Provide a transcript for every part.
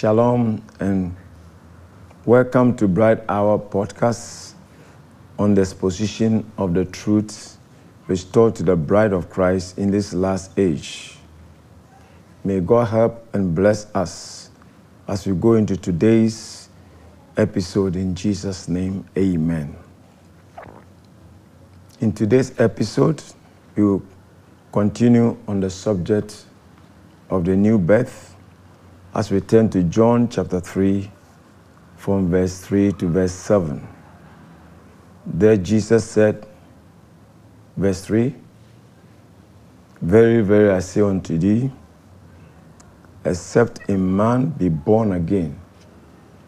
Shalom and welcome to Bright Hour podcast on the exposition of the truth restored to the bride of Christ in this last age. May God help and bless us as we go into today's episode in Jesus' name. Amen. In today's episode, we will continue on the subject of the new birth as we turn to John chapter 3, from verse 3 to verse 7. There Jesus said, verse 3, Very, very, I say unto thee, except a man be born again,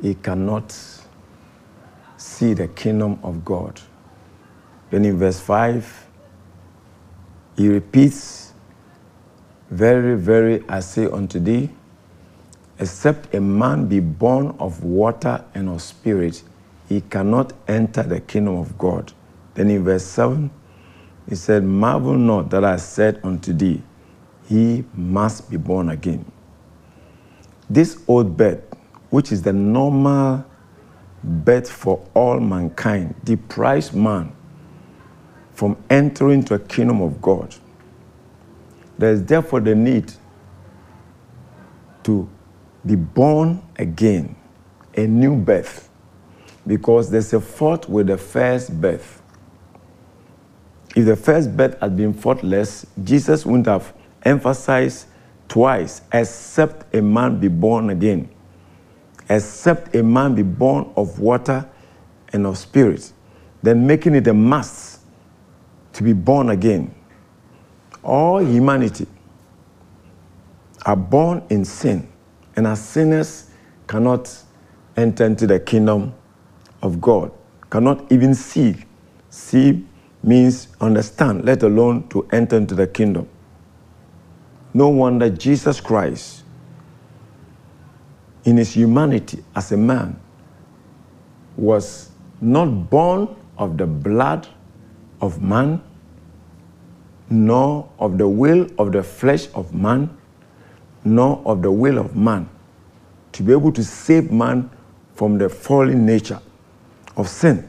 he cannot see the kingdom of God. Then in verse 5, he repeats, Very, very, I say unto thee, Except a man be born of water and of spirit, he cannot enter the kingdom of God. Then in verse 7, he said, Marvel not that I said unto thee, he must be born again. This old birth, which is the normal birth for all mankind, deprives man from entering to a kingdom of God. There is therefore the need to be born again, a new birth, because there's a fault with the first birth. If the first birth had been faultless, Jesus wouldn't have emphasized twice, except a man be born again, except a man be born of water and of spirit, then making it a must to be born again. All humanity are born in sin and as sinners cannot enter into the kingdom of God, cannot even see. See means understand, let alone to enter into the kingdom. No wonder Jesus Christ, in his humanity as a man, was not born of the blood of man, nor of the will of the flesh of man, nor of the will of man, to be able to save man from the fallen nature of sin.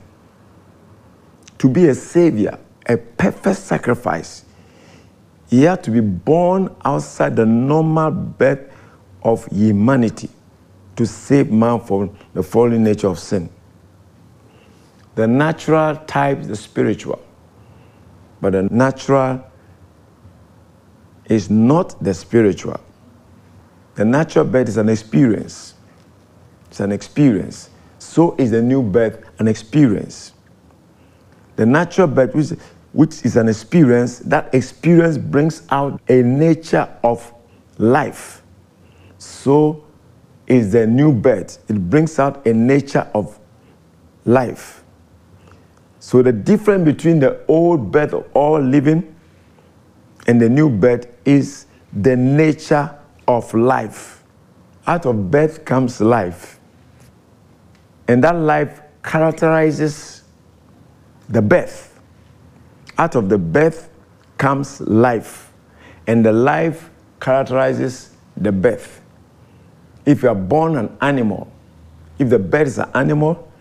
To be a savior, a perfect sacrifice, he had to be born outside the normal birth of humanity to save man from the fallen nature of sin. The natural types the spiritual, but the natural is not the spiritual. The natural birth is an experience. It's an experience. So is the new birth an experience. The natural birth, which, which is an experience, that experience brings out a nature of life. So is the new birth. It brings out a nature of life. So the difference between the old birth of all living and the new birth is the nature of life. Out of birth comes life. And that life characterizes the birth. Out of the birth comes life. And the life characterizes the birth. If you are born an animal, if the bird is an animal,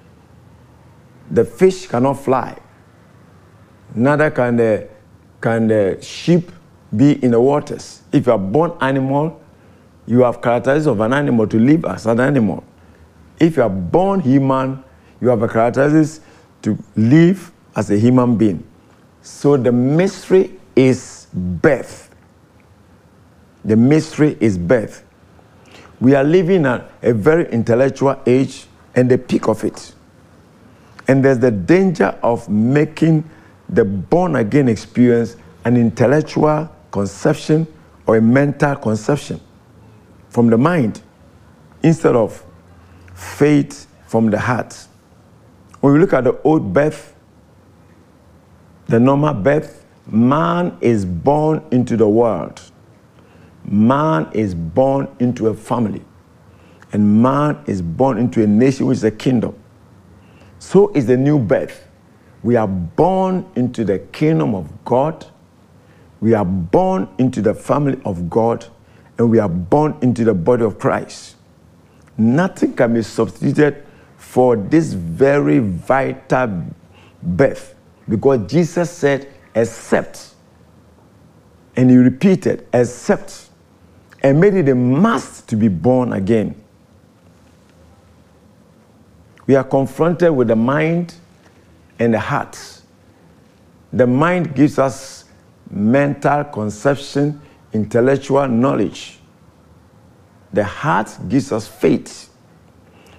the fish cannot fly. Neither can the, can the sheep be in the waters. If you are born animal, you have characteristics of an animal to live as an animal. If you are born human, you have a characteristics to live as a human being. So the mystery is birth. The mystery is birth. We are living at a very intellectual age and the peak of it. And there's the danger of making the born again experience an intellectual conception or a mental conception from the mind instead of faith from the heart. When we look at the old birth, the normal birth, man is born into the world. Man is born into a family. And man is born into a nation which is a kingdom. So is the new birth. We are born into the kingdom of God. We are born into the family of God and we are born into the body of Christ. nothing can be substituted for this very vital birth because Jesus said, accept. and he repeated, accept, and made it a must to be born again. We are confronted with the mind and the heart. The mind gives us mental conception, intellectual knowledge. The heart gives us faith.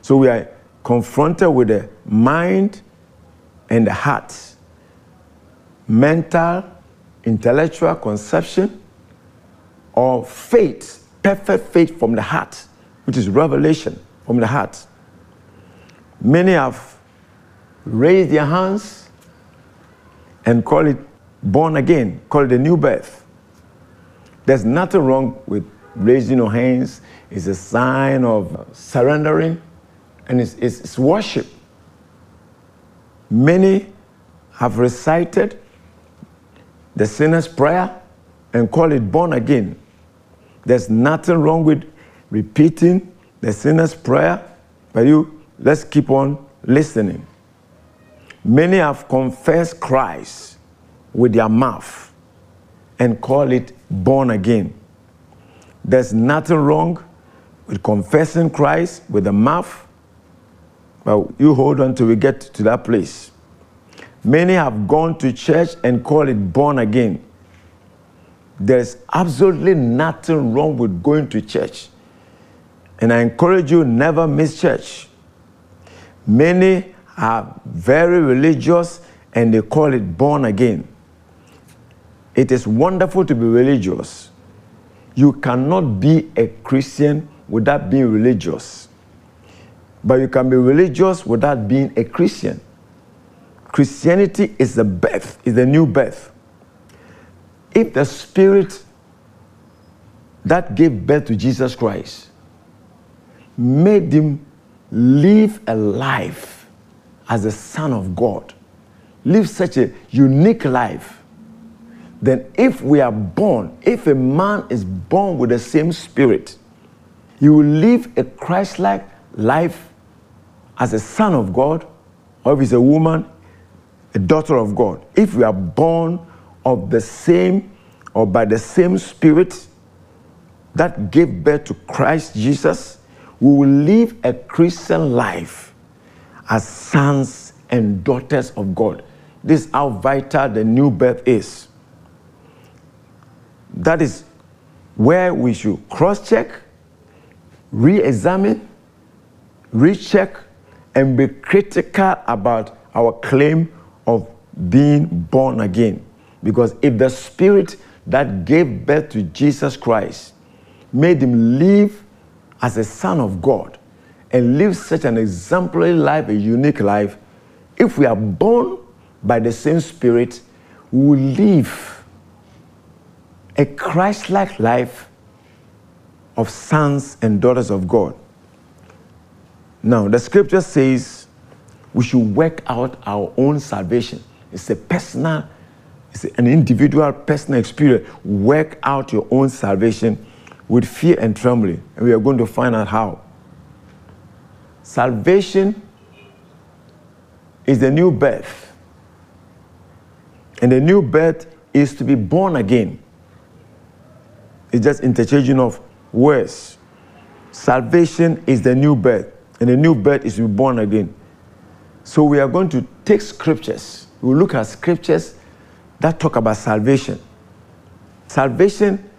So we are confronted with the mind and the heart. Mental, intellectual conception, or faith, perfect faith from the heart, which is revelation from the heart. Many have raised their hands and call it born again, call it a new birth. There's nothing wrong with raising your hands. It's a sign of surrendering and it's, it's, it's worship. Many have recited the sinner's prayer and call it born again. There's nothing wrong with repeating the sinner's prayer, but you let's keep on listening. Many have confessed Christ with their mouth and call it born again. There's nothing wrong with confessing Christ with the mouth, but you hold on till we get to that place. Many have gone to church and call it born again. There's absolutely nothing wrong with going to church. And I encourage you never miss church. Many are very religious and they call it born again. It is wonderful to be religious. You cannot be a Christian without being religious. But you can be religious without being a Christian. Christianity is the birth, is the new birth. If the spirit that gave birth to Jesus Christ made him live a life as a son of God, live such a unique life, then if we are born, if a man is born with the same spirit, he will live a Christ like life as a son of God, or if he's a woman, a daughter of God. If we are born of the same or by the same spirit that gave birth to Christ Jesus, we will live a Christian life as sons and daughters of God. This is how vital the new birth is. That is where we should cross check, re examine, recheck, and be critical about our claim of being born again. Because if the spirit that gave birth to Jesus Christ made him live as a son of God and live such an exemplary life, a unique life, if we are born by the same Spirit, we will live a Christ like life of sons and daughters of God. Now, the scripture says we should work out our own salvation. It's a personal, it's an individual personal experience. Work out your own salvation with fear and trembling. And we are going to find out how. Salvation is the new birth. And the new birth is to be born again. It's just interchanging of words. Salvation is the new birth, and the new birth is to be born again. So we are going to take scriptures. We'll look at scriptures that talk about salvation. Salvation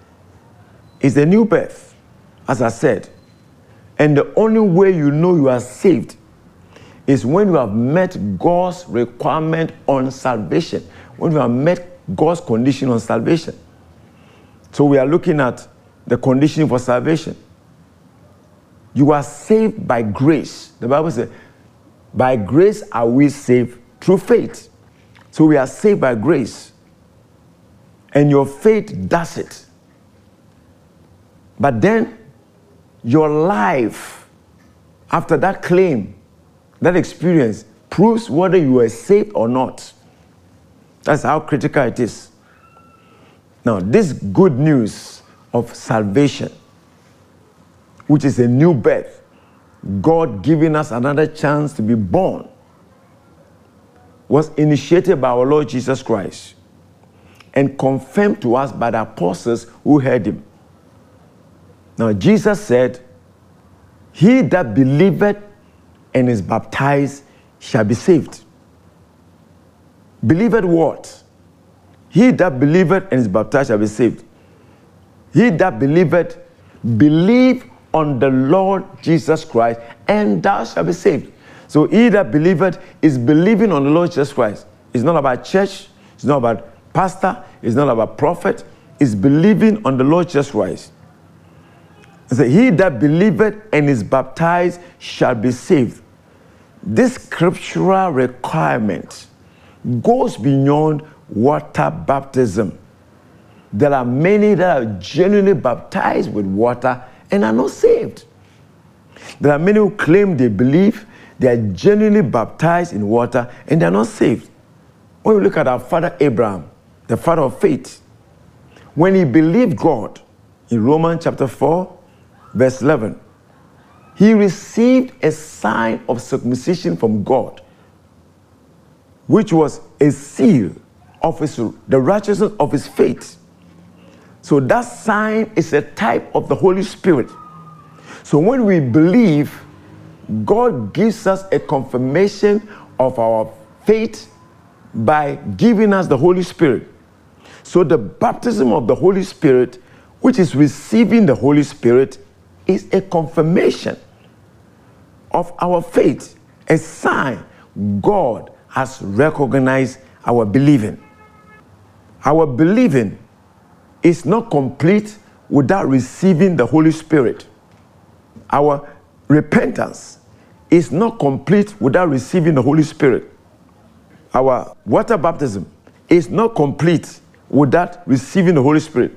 is the new birth, as I said. And the only way you know you are saved is when you have met God's requirement on salvation, when you have met God's condition on salvation. So we are looking at the condition for salvation. You are saved by grace. The Bible says, by grace are we saved through faith. So we are saved by grace. And your faith does it. But then your life after that claim, that experience, proves whether you are saved or not. That's how critical it is. Now, this good news of salvation, which is a new birth, God giving us another chance to be born was initiated by our Lord Jesus Christ and confirmed to us by the apostles who heard him. Now, Jesus said, He that believeth and is baptized shall be saved. Believeth what? He that believeth and is baptized shall be saved. He that believeth, believe on the Lord Jesus Christ, and thou shalt be saved. So he that believeth is believing on the Lord Jesus Christ. It's not about church, it's not about pastor, it's not about prophet, it's believing on the Lord Jesus Christ. So he that believeth and is baptized shall be saved. This scriptural requirement goes beyond water baptism. There are many that are genuinely baptized with water and are not saved. There are many who claim they believe, they are genuinely baptized in water, and they are not saved. When we look at our father Abraham, the father of faith, when he believed God in Romans chapter 4, verse 11, he received a sign of circumcision from God, which was a seal of his, the righteousness of his faith. So that sign is a type of the Holy Spirit. So when we believe, God gives us a confirmation of our faith by giving us the Holy Spirit. So the baptism of the Holy Spirit, which is receiving the Holy Spirit, is a confirmation of our faith, a sign God has recognized our believing. Our believing is not complete without receiving the Holy Spirit. Our repentance is not complete without receiving the Holy Spirit. Our water baptism is not complete without receiving the Holy Spirit.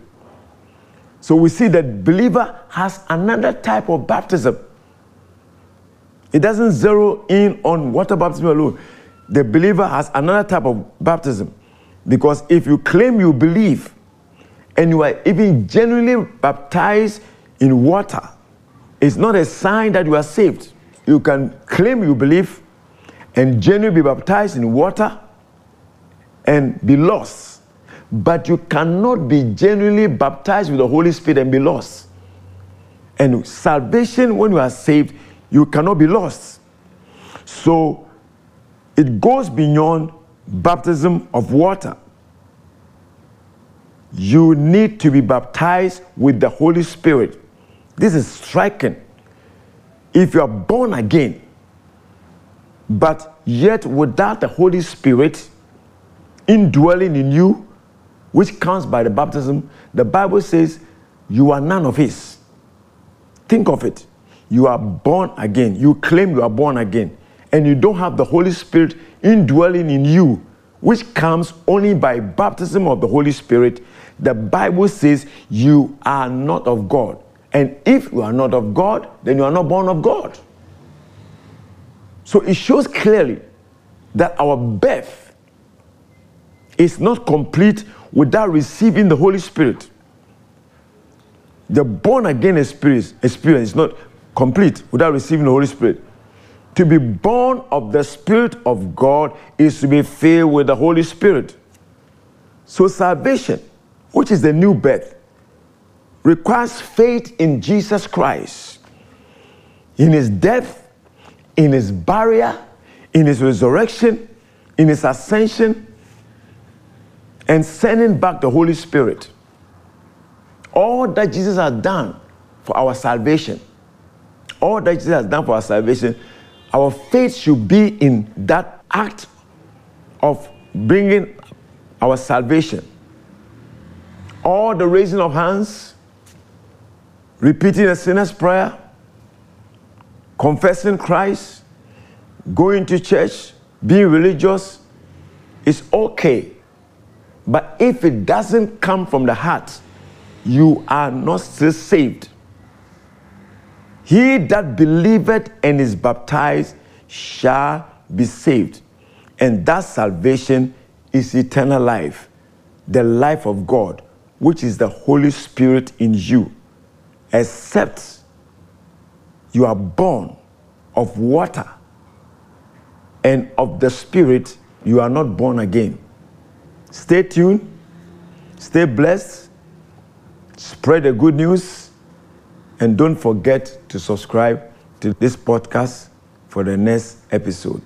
So we see that believer has another type of baptism. It doesn't zero in on water baptism alone. The believer has another type of baptism. Because if you claim you believe and you are even genuinely baptized in water, it's not a sign that you are saved. You can claim you believe and genuinely be baptized in water and be lost. But you cannot be genuinely baptized with the Holy Spirit and be lost. And salvation, when you are saved, you cannot be lost. So it goes beyond baptism of water you need to be baptized with the Holy Spirit. This is striking. If you are born again, but yet without the Holy Spirit indwelling in you, which comes by the baptism, the Bible says you are none of His. Think of it. You are born again. You claim you are born again, and you don't have the Holy Spirit indwelling in you, which comes only by baptism of the Holy Spirit the Bible says you are not of God. And if you are not of God, then you are not born of God. So it shows clearly that our birth is not complete without receiving the Holy Spirit. The born again experience, experience is not complete without receiving the Holy Spirit. To be born of the Spirit of God is to be filled with the Holy Spirit. So salvation which is the new birth, requires faith in Jesus Christ, in his death, in his burial, in his resurrection, in his ascension, and sending back the Holy Spirit. All that Jesus has done for our salvation, all that Jesus has done for our salvation, our faith should be in that act of bringing our salvation all the raising of hands, repeating a sinner's prayer, confessing Christ, going to church, being religious is okay. But if it doesn't come from the heart, you are not still saved. He that believeth and is baptized shall be saved. And that salvation is eternal life, the life of God which is the Holy Spirit in you, except you are born of water and of the Spirit, you are not born again. Stay tuned, stay blessed, spread the good news, and don't forget to subscribe to this podcast for the next episode.